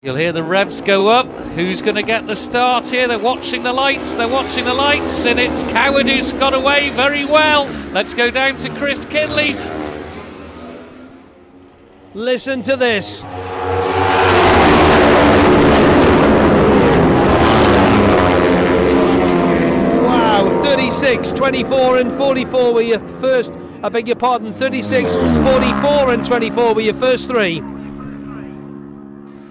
You'll hear the revs go up. Who's going to get the start here? They're watching the lights. They're watching the lights, and it's Coward who's got away very well. Let's go down to Chris Kinley. Listen to this. Wow, 36, 24, and 44 were your first. I beg your pardon, 36, 44, and 24 were your first three.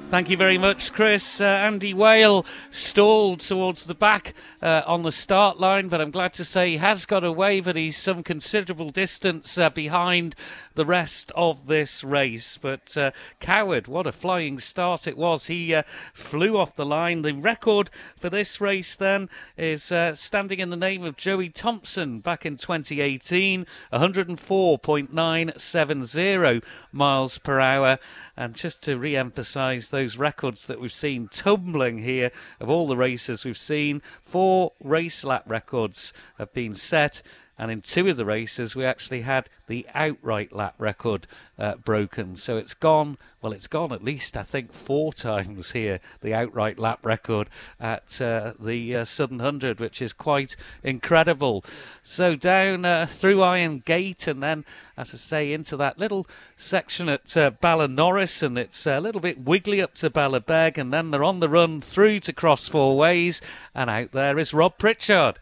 Thank you very much, Chris. Uh, Andy Whale stalled towards the back uh, on the start line, but I'm glad to say he has got away, but he's some considerable distance uh, behind the rest of this race. But uh, Coward, what a flying start it was. He uh, flew off the line. The record for this race then is uh, standing in the name of Joey Thompson back in 2018, 104.970 miles per hour. And just to re emphasise those records that we've seen tumbling here of all the races we've seen, four race lap records have been set. And in two of the races, we actually had the outright lap record uh, broken. So it's gone, well, it's gone at least, I think, four times here, the outright lap record at uh, the uh, Southern 100, which is quite incredible. So down uh, through Iron Gate and then, as I say, into that little section at uh, Ballanorris, and it's a little bit wiggly up to Ballabeg, and then they're on the run through to Cross Four Ways, and out there is Rob Pritchard.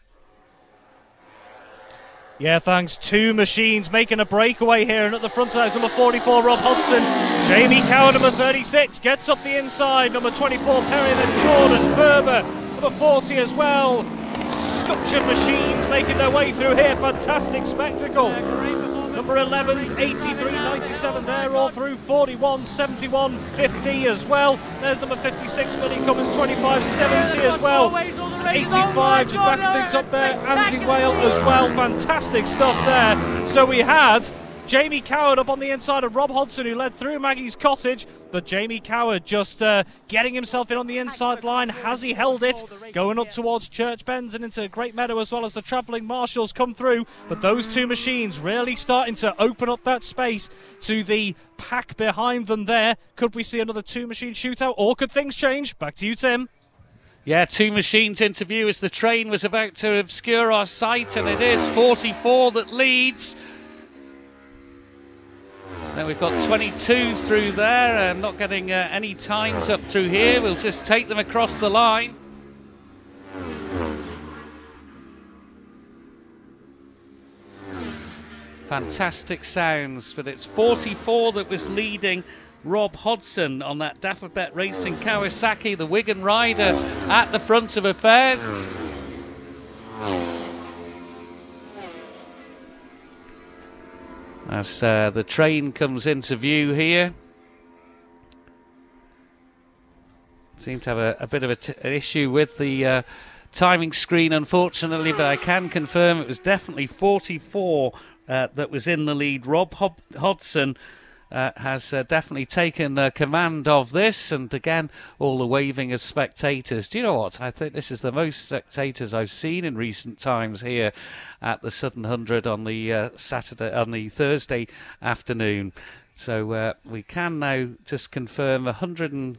Yeah, thanks. Two machines making a breakaway here, and at the front side is number 44, Rob Hodson. Jamie Coward, number 36, gets up the inside. Number 24, Perry, then Jordan Ferber, number 40 as well. Scutcheon machines making their way through here. Fantastic spectacle. Number 11, 83, 97 there, all through 41, 71, 50 as well. There's number 56, Billy Cummins, 25, 70 as well. 85, just backing things up there. Andy Whale as well. Fantastic stuff there. So we had Jamie Coward up on the inside of Rob Hodson, who led through Maggie's cottage. But Jamie Coward just uh, getting himself in on the inside line. Has he held it? Going up towards Church Bends and into Great Meadow as well as the travelling marshals come through. But those two machines really starting to open up that space to the pack behind them there. Could we see another two machine shootout or could things change? Back to you, Tim. Yeah, two machines interview as the train was about to obscure our sight, and it is 44 that leads. Then we've got 22 through there. I'm not getting uh, any times up through here. We'll just take them across the line. Fantastic sounds, but it's 44 that was leading Rob Hodson on that Dafabet Racing Kawasaki, the Wigan rider at the front of affairs. As uh, the train comes into view here. Seem to have a, a bit of an issue with the uh, timing screen, unfortunately, but I can confirm it was definitely 44 uh, that was in the lead. Rob Hodson uh, has uh, definitely taken uh, command of this, and again, all the waving of spectators. Do you know what? I think this is the most spectators I've seen in recent times here at the Southern Hundred on the uh, Saturday, on the Thursday afternoon. So uh, we can now just confirm 100 and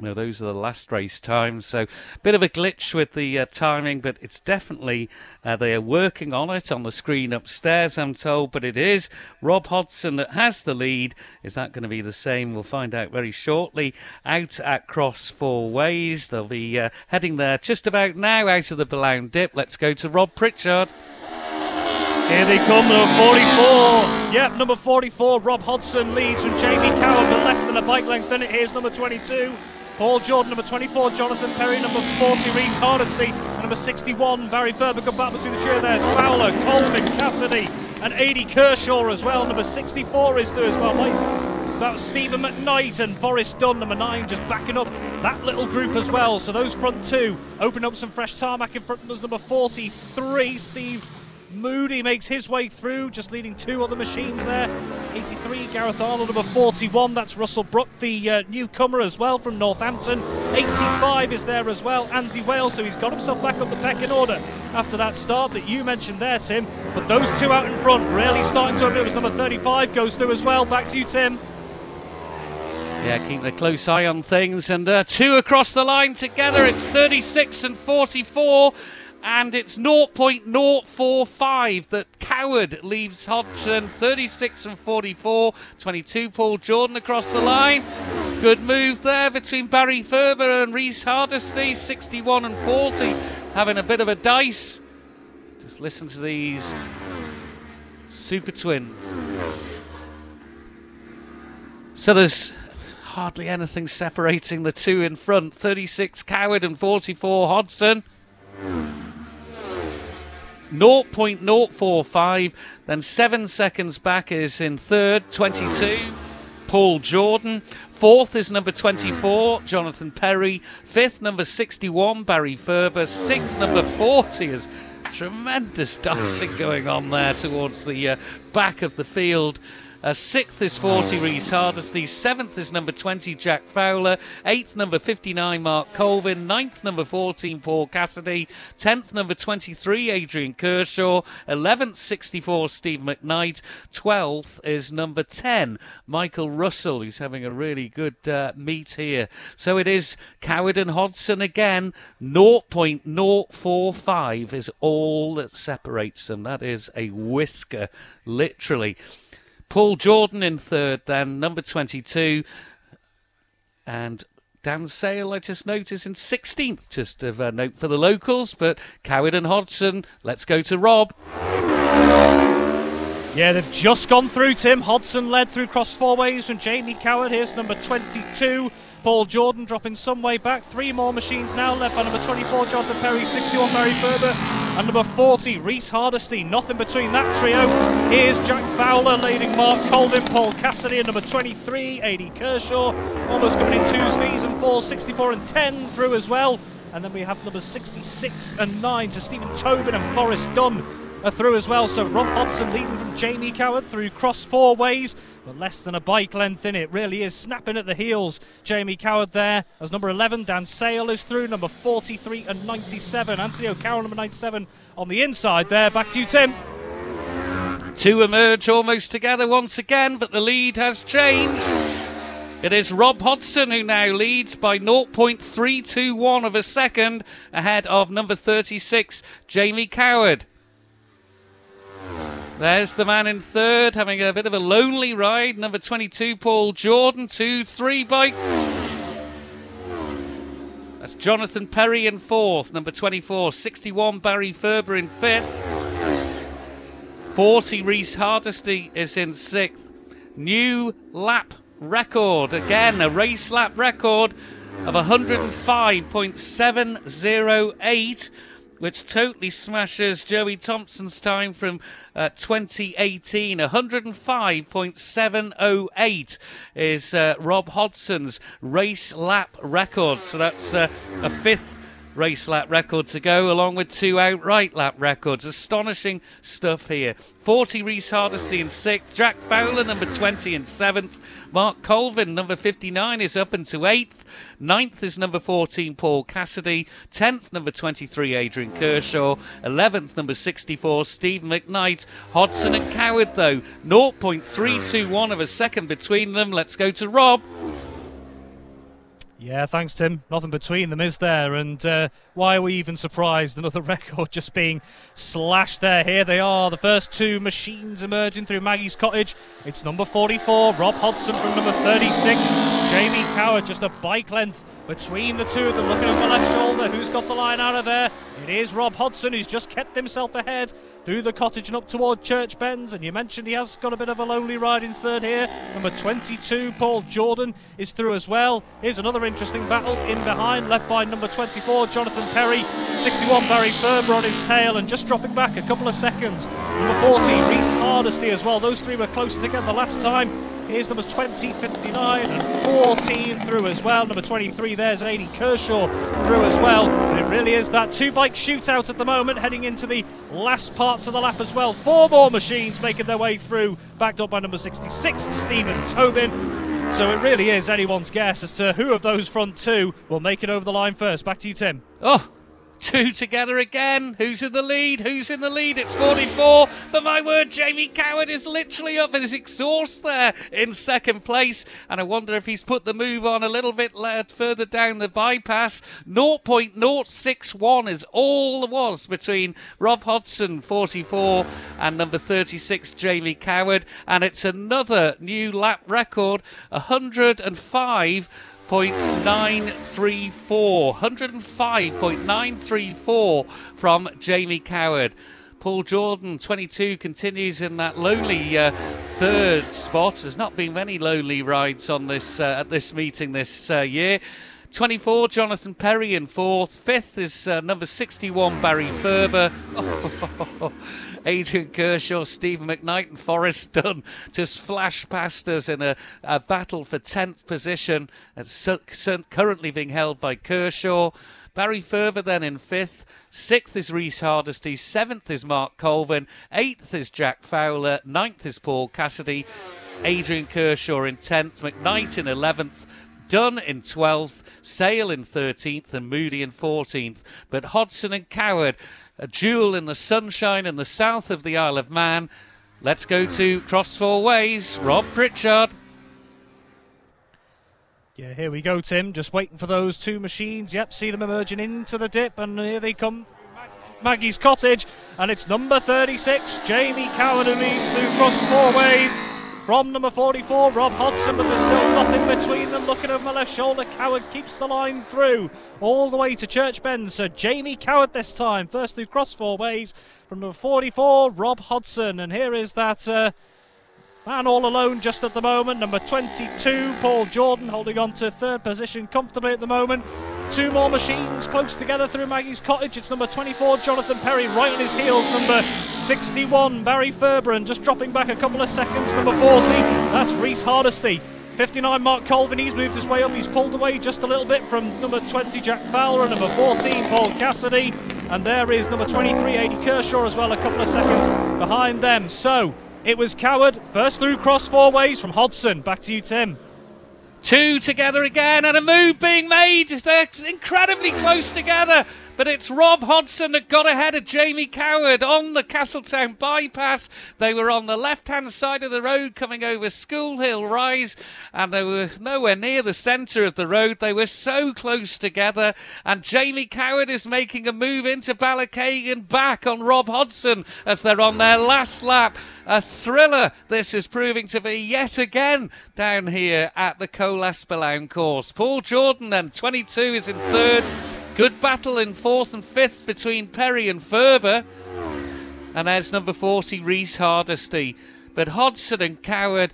those are the last race times. So, bit of a glitch with the uh, timing, but it's definitely uh, they are working on it on the screen upstairs, I'm told. But it is Rob Hodson that has the lead. Is that going to be the same? We'll find out very shortly. Out at Cross Four Ways, they'll be uh, heading there just about now out of the Billown Dip. Let's go to Rob Pritchard. Here they come, number 44. Yep, number 44, Rob Hodson leads from Jamie Coward, but less than a bike length in it. Here's number 22. Paul Jordan, number 24, Jonathan Perry, number 40, Reese Hardesty, and number 61, Barry Furber. Come back between the chair there's Fowler, Colvin, Cassidy, and Adi Kershaw as well. Number 64 is there as well. Mike. That was Stephen McKnight and Forrest Dunn, number nine, just backing up that little group as well. So those front two open up some fresh tarmac in front of us. Number 43, Steve Moody makes his way through, just leading two other machines there. 83, Gareth Arnold, number 41. That's Russell Brook, the uh, newcomer as well from Northampton. 85 is there as well. Andy Wales. so he's got himself back up the pecking order after that start that you mentioned there, Tim. But those two out in front really starting to. It was number 35 goes through as well. Back to you, Tim. Yeah, keeping a close eye on things. And uh, two across the line together. It's 36 and 44. And it's 0.045 that Coward leaves Hodgson 36 and 44. 22 Paul Jordan across the line. Good move there between Barry Furber and Reese Hardesty. 61 and 40. Having a bit of a dice. Just listen to these super twins. So there's hardly anything separating the two in front 36 Coward and 44 Hodgson. 0.045, then seven seconds back is in third, 22, Paul Jordan. Fourth is number 24, Jonathan Perry. Fifth, number 61, Barry Furber. Sixth, number 40 is tremendous dancing going on there towards the uh, back of the field. Uh, sixth is 40 Reese Hardesty. Seventh is number 20 Jack Fowler. Eighth number 59 Mark Colvin. Ninth number 14 Paul Cassidy. Tenth number 23 Adrian Kershaw. Eleventh 64 Steve McKnight. Twelfth is number 10 Michael Russell, who's having a really good uh, meet here. So it is Hodgson again. 0.045 is all that separates them. That is a whisker, literally. Paul Jordan in third, then number 22. And Dan Sale, I just noticed, in 16th. Just a uh, note for the locals. But Coward and Hodgson, let's go to Rob. Yeah, they've just gone through, Tim. Hodgson led through cross four ways from Jamie Coward. Here's number 22. Paul Jordan dropping some way back. Three more machines now, left by number 24, Jonathan Perry, 61, Barry Furber, and number 40, Reese Hardesty. Nothing between that trio. Here's Jack Fowler leading Mark Colvin, Paul Cassidy, and number 23, A.D. Kershaw. Almost coming in twos, threes, and fours, 64 and 10 through as well. And then we have numbers 66 and 9 to Stephen Tobin and Forrest Dunn are through as well. So Rob Hodgson leading from Jamie Coward through cross four ways, but less than a bike length in it. Really is snapping at the heels. Jamie Coward there as number 11. Dan Sale is through number 43 and 97. Anthony O'Carroll number 97 on the inside there. Back to you, Tim. Two emerge almost together once again, but the lead has changed. It is Rob Hodgson who now leads by 0.321 of a second ahead of number 36, Jamie Coward. There's the man in third, having a bit of a lonely ride. Number 22, Paul Jordan, two, three bikes. That's Jonathan Perry in fourth. Number 24, 61, Barry Furber in fifth. 40, Reese Hardesty is in sixth. New lap record. Again, a race lap record of 105.708 which totally smashes Joey Thompson's time from uh, 2018. 105.708 is uh, Rob Hodgson's race lap record. So that's uh, a fifth race lap record to go, along with two outright lap records. Astonishing stuff here. 40 Reese Hardesty in sixth. Jack Fowler, number 20 in seventh. Mark Colvin, number 59, is up into eighth. Ninth is number 14, Paul Cassidy. Tenth, number 23, Adrian Kershaw. Eleventh, number 64, Steve McKnight. Hodson and Coward, though, 0.321 of a second between them. Let's go to Rob. Yeah, thanks, Tim. Nothing between them, is there? And uh, why are we even surprised? Another record just being slashed there. Here they are, the first two machines emerging through Maggie's cottage. It's number 44, Rob Hodson from number 36, Jamie Coward, just a bike length between the two of them. Looking over the left shoulder, who's got the line out of there? It is Rob Hodgson, who's just kept himself ahead through the cottage and up toward Church Bends. And you mentioned he has got a bit of a lonely ride in third here. Number 22, Paul Jordan, is through as well. Here's another interesting battle in behind, led by number 24, Jonathan Perry. 61, Barry Furber on his tail, and just dropping back a couple of seconds. Number 40, Reese Hardesty as well. Those three were close together last time. Here's numbers 20, 59, and 14 through as well. Number 23 there's an A.D. Kershaw through as well. And it really is that two bike shootout at the moment, heading into the last parts of the lap as well. Four more machines making their way through, backed up by number 66, Stephen Tobin. So it really is anyone's guess as to who of those front two will make it over the line first. Back to you, Tim. Oh, Two together again. Who's in the lead? Who's in the lead? It's 44. But my word, Jamie Coward is literally up in his exhaust there in second place. And I wonder if he's put the move on a little bit further down the bypass. 0.061 is all there was between Rob Hodson, 44, and number 36, Jamie Coward. And it's another new lap record 105. 105.934. 105.934 from Jamie Coward. Paul Jordan, 22, continues in that lonely uh, third spot. There's not been many lonely rides on this uh, at this meeting this uh, year. 24, Jonathan Perry in fourth. Fifth is uh, number 61, Barry Furber. Oh, Adrian Kershaw, Stephen McKnight, and Forrest Dunn just flash past us in a, a battle for 10th position. Currently being held by Kershaw. Barry Furber then in fifth. Sixth is Reese Hardesty. Seventh is Mark Colvin. Eighth is Jack Fowler. Ninth is Paul Cassidy. Adrian Kershaw in 10th. McKnight in 11th. Dunn in 12th, Sale in 13th, and Moody in 14th. But Hodson and Coward a jewel in the sunshine in the south of the Isle of Man. Let's go to Cross Four Ways. Rob Pritchard. Yeah, here we go, Tim. Just waiting for those two machines. Yep, see them emerging into the dip, and here they come. Maggie's Cottage, and it's number 36, Jamie Coward, who leads through Cross Four Ways from number 44, Rob Hodson, but there's still nothing between them. Looking over my left shoulder, Coward keeps the line through all the way to Church Bend. So Jamie Coward this time, first through cross four ways from number 44, Rob Hodson. And here is that. Uh, Man all alone just at the moment. Number 22, Paul Jordan, holding on to third position comfortably at the moment. Two more machines close together through Maggie's Cottage. It's number 24, Jonathan Perry, right on his heels. Number 61, Barry Furberan, just dropping back a couple of seconds. Number 40, that's Reese Hardesty. 59, Mark Colvin, he's moved his way up. He's pulled away just a little bit from number 20, Jack Fowler, number 14, Paul Cassidy. And there is number 23, Adi Kershaw, as well, a couple of seconds behind them. So, it was Coward, first through cross four ways from Hodson. Back to you, Tim. Two together again, and a move being made. They're uh, incredibly close together. But it's Rob Hodson that got ahead of Jamie Coward on the Castletown bypass. They were on the left hand side of the road coming over School Hill Rise, and they were nowhere near the centre of the road. They were so close together, and Jamie Coward is making a move into Ballakeighan back on Rob Hodson as they're on their last lap. A thriller this is proving to be yet again down here at the Colas course. Paul Jordan then 22 is in third. Good battle in fourth and fifth between Perry and Furber. And as number 40, Reese Hardesty. But Hodson and Coward,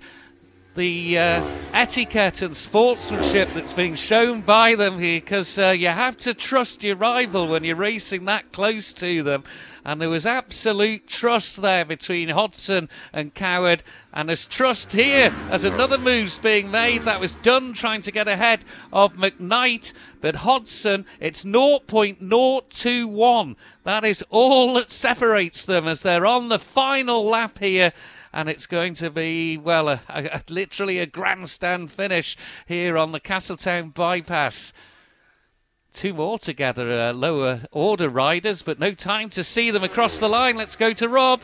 the uh, etiquette and sportsmanship that's being shown by them here, because uh, you have to trust your rival when you're racing that close to them and there was absolute trust there between Hodson and Coward. And there's trust here as another move's being made. That was done trying to get ahead of McKnight, but Hodson, it's 0.021. That is all that separates them as they're on the final lap here and it's going to be well a, a, literally a grandstand finish here on the Castletown bypass two more together, uh, lower order riders, but no time to see them across the line. Let's go to Rob.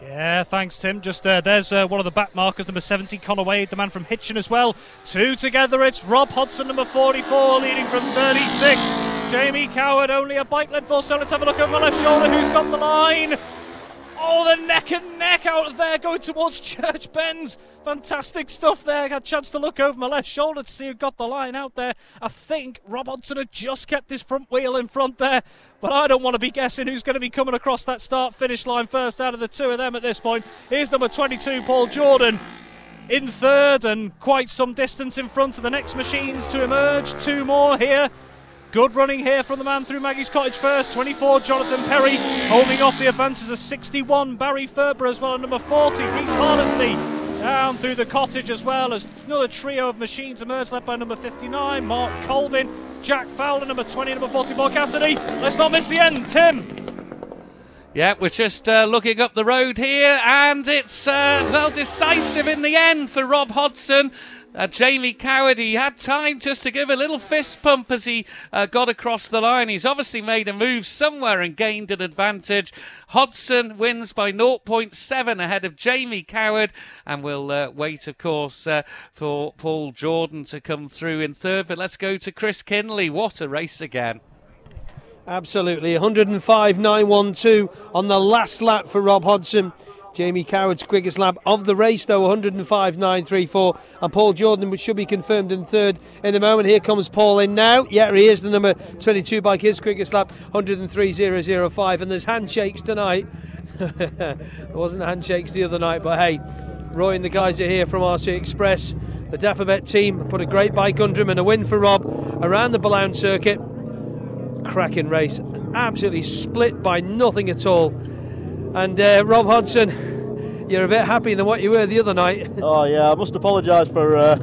Yeah, thanks, Tim. Just uh, there's uh, one of the back markers, number 70, Connor Wade, the man from Hitchin as well. Two together, it's Rob Hodson, number 44, leading from 36. Jamie Coward, only a bike length or so. Let's have a look over my left shoulder. Who's got the line? Oh, the neck and neck out there going towards Church Bends. Fantastic stuff there. I had a chance to look over my left shoulder to see who got the line out there. I think Rob Hodson had just kept his front wheel in front there, but I don't want to be guessing who's going to be coming across that start finish line first out of the two of them at this point. Here's number 22, Paul Jordan in third and quite some distance in front of the next machines to emerge. Two more here. Good running here from the man through Maggie's Cottage first. 24, Jonathan Perry holding off the advances of 61, Barry Furber as well, and number 40, Reese Hardesty down through the cottage as well as another trio of machines emerge led by number 59, Mark Colvin, Jack Fowler, number 20, number 44, Cassidy. Let's not miss the end, Tim. Yeah, we're just uh, looking up the road here, and it's uh, well decisive in the end for Rob Hodson. Uh, Jamie Coward, he had time just to give a little fist pump as he uh, got across the line. He's obviously made a move somewhere and gained an advantage. Hodson wins by 0.7 ahead of Jamie Coward, and we'll uh, wait, of course, uh, for Paul Jordan to come through in third. But let's go to Chris Kinley. What a race again! Absolutely, 105.912 on the last lap for Rob Hodson. Jamie Coward's quickest lap of the race, though, 105.934. And Paul Jordan, which should be confirmed in third in a moment. Here comes Paul in now. Yeah, he is the number 22 bike, his quickest lap, 103.005. And there's handshakes tonight. there wasn't handshakes the other night, but hey, Roy and the guys are here from RC Express. The Dafabet team put a great bike under him and a win for Rob around the Billown circuit. Cracking race, absolutely split by nothing at all. And uh, Rob Hodson, you're a bit happier than what you were the other night. Oh yeah, I must apologise for. Uh,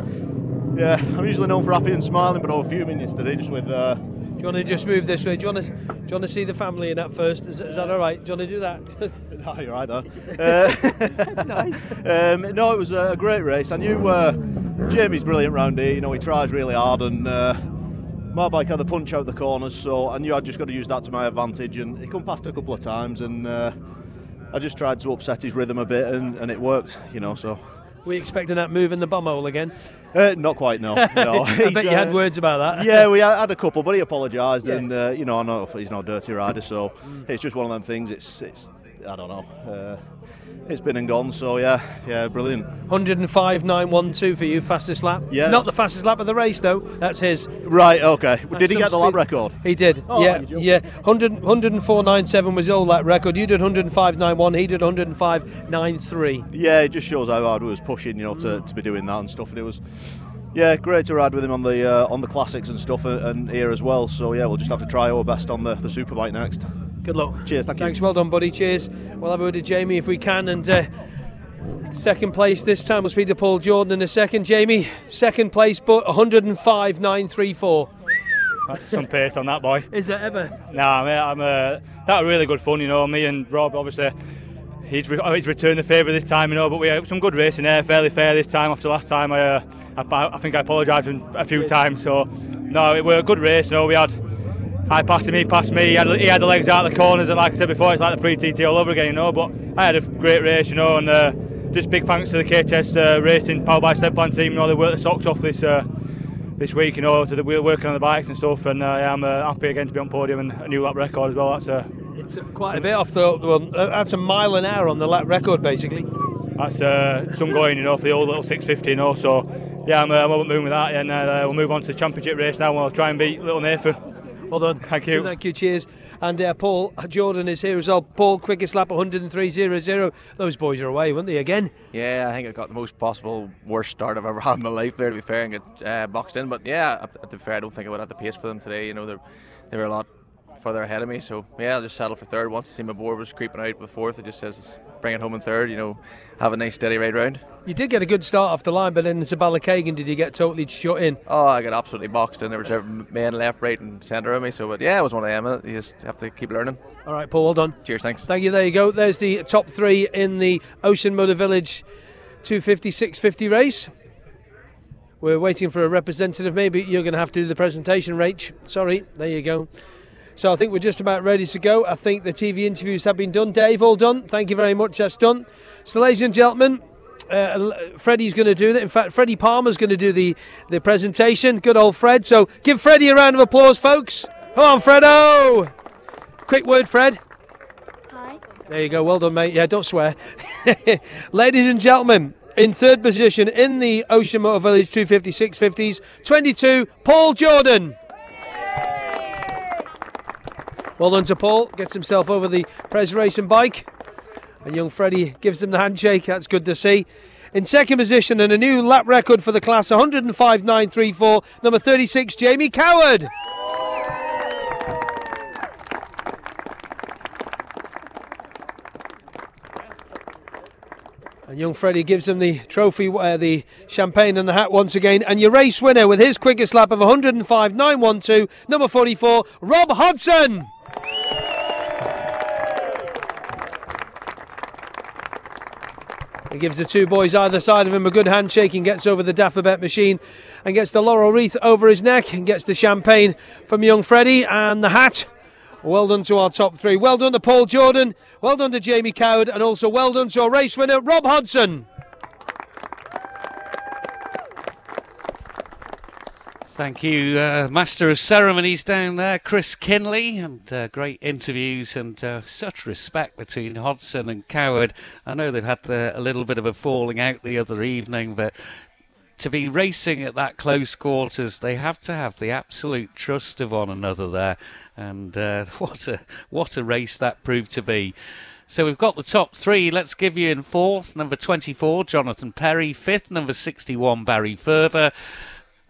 yeah, I'm usually known for happy and smiling, but I was fuming yesterday just with. Uh, do you want to just move this way? Do you want to, do you want to see the family in that first? Is, is that all right? Do you want to do that? no, you're right there. Uh, nice. Um, no, it was a great race. I knew uh, Jamie's brilliant round here. You know, he tries really hard, and uh, my bike had the punch out the corners, so I knew I'd just got to use that to my advantage. And he come past a couple of times, and uh, I just tried to upset his rhythm a bit, and, and it worked. You know, so. We expecting that move in the bumhole again? Uh, not quite, no. no. I bet you had words about that. yeah, we had a couple, but he apologised, yeah. and uh, you know, I know he's not a dirty rider, so mm. it's just one of them things. It's, it's, I don't know. Uh, it's been and gone. So yeah, yeah, brilliant. 105.912 for you, fastest lap. Yeah. Not the fastest lap of the race though. That's his. Right. Okay. That's did he get the lap record? He did. Oh, yeah. Yeah. 100, 104.97 was all lap record. You did 105.91. He did 105.93. Yeah, it just shows how hard we was pushing, you know, to, to be doing that and stuff. And it was. Yeah, great to ride with him on the uh, on the classics and stuff, and, and here as well. So yeah, we'll just have to try our best on the the superbike next. Good luck. Cheers, thank Thanks, you. well done, buddy. Cheers. We'll have a word to Jamie if we can. And uh, second place this time will speak to Paul Jordan in a second. Jamie, second place, but 105.934. That's some pace on that boy. Is there ever? Nah, mate, I'm uh, that was really good fun, you know. Me and Rob, obviously, he's, re- he's returned the favour this time, you know. But we had some good racing there, fairly fair this time. After last time, I, uh, I, I think I apologised a few times. So no, it was a good race. You know, we had I passed him, he passed me. He had, he had, the legs out of the corners, and like I said before, it's like the pre-TT all over again, you know. But I had a great race, you know, and uh, just big thanks to the KTS uh, Racing Power by Step Plan team. You know, they worked the socks off this uh, this week, you know, to the, we were working on the bikes and stuff, and uh, I'm uh, happy again to be on podium and a new lap record as well. That's uh, it's quite a bit off the well, uh, that's a mile an hour on the lap record basically. That's uh, some going, you know, for the old little 650, you know. So yeah, I'm, uh, I'm moving with that, and uh, we'll move on to the championship race now. We'll try and beat Little Nathan. Well done. Thank you. Thank you. Cheers. And uh, Paul Jordan is here as well. Paul, quickest lap 103.00. Those boys are away, weren't they, again? Yeah, I think I got the most possible worst start I've ever had in my life there, to be fair, and get uh, boxed in. But yeah, to be fair, I don't think I would have the pace for them today. You know, they were a lot further ahead of me. So yeah, I'll just settle for third. Once I see my board was creeping out with fourth, it just says bring it home in third. You know, have a nice steady ride round. You did get a good start off the line, but then into Ballakeighan, did you get totally shut in? Oh, I got absolutely boxed in. There was every man left, right, and centre of me. So, but yeah, it was one of them. You just have to keep learning. All right, Paul. Well done. Cheers. Thanks. Thank you. There you go. There's the top three in the Ocean Motor Village 250 650 race. We're waiting for a representative. Maybe you're going to have to do the presentation, Rach. Sorry. There you go. So I think we're just about ready to go. I think the TV interviews have been done. Dave, all done. Thank you very much. That's done. So, ladies and gentlemen, uh, Freddie's going to do that. In fact, Freddie Palmer's going to do the, the presentation. Good old Fred. So give Freddie a round of applause, folks. Come on, Fredo. Quick word, Fred. Hi. There you go. Well done, mate. Yeah, don't swear. Ladies and gentlemen, in third position in the Ocean Motor Village 250 650s, 22, Paul Jordan. Well done to Paul. Gets himself over the Pres Racing bike. And young Freddie gives him the handshake. That's good to see. In second position and a new lap record for the class 105.934, number 36, Jamie Coward. And young Freddie gives him the trophy, uh, the champagne and the hat once again. And your race winner with his quickest lap of 105.912, number 44, Rob Hodson. Gives the two boys either side of him a good handshake and gets over the Dafabet machine and gets the laurel wreath over his neck and gets the champagne from young Freddie and the hat. Well done to our top three. Well done to Paul Jordan. Well done to Jamie Coward. And also well done to our race winner, Rob Hodson. Thank you, uh, Master of Ceremonies down there, Chris Kinley, and uh, great interviews and uh, such respect between Hodson and Coward. I know they've had the, a little bit of a falling out the other evening, but to be racing at that close quarters, they have to have the absolute trust of one another there, and uh, what a what a race that proved to be. So we've got the top three. Let's give you in fourth, number 24, Jonathan Perry. Fifth, number 61, Barry Furber.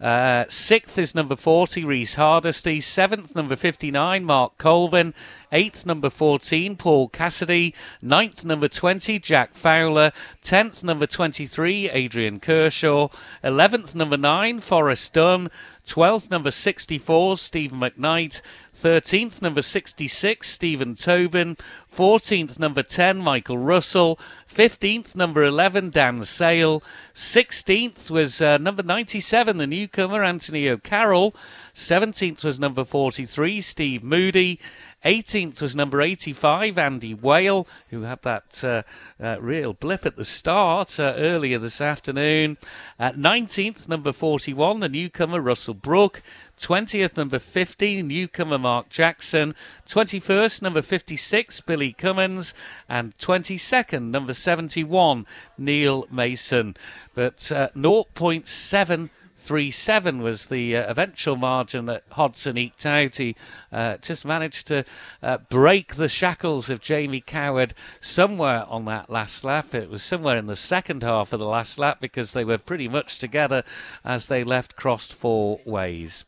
Uh, sixth is number 40, Reese Hardesty. Seventh, number 59, Mark Colvin. Eighth, number 14, Paul Cassidy. Ninth, number 20, Jack Fowler. Tenth, number 23, Adrian Kershaw. Eleventh, number 9, Forrest Dunn. Twelfth, number 64, Stephen McKnight. 13th, number 66, Stephen Tobin. 14th, number 10, Michael Russell. 15th, number 11, Dan Sale. 16th was uh, number 97, the newcomer, Anthony O'Carroll. 17th was number 43, Steve Moody. 18th was number 85, Andy Whale, who had that uh, uh, real blip at the start uh, earlier this afternoon. At 19th, number 41, the newcomer Russell Brook. 20th, number 15, newcomer Mark Jackson. 21st, number 56, Billy Cummins. And 22nd, number 71, Neil Mason. But uh, 0.7 three seven was the uh, eventual margin that Hodson eked out. He uh, just managed to uh, break the shackles of Jamie Coward somewhere on that last lap. It was somewhere in the second half of the last lap because they were pretty much together as they left crossed four ways.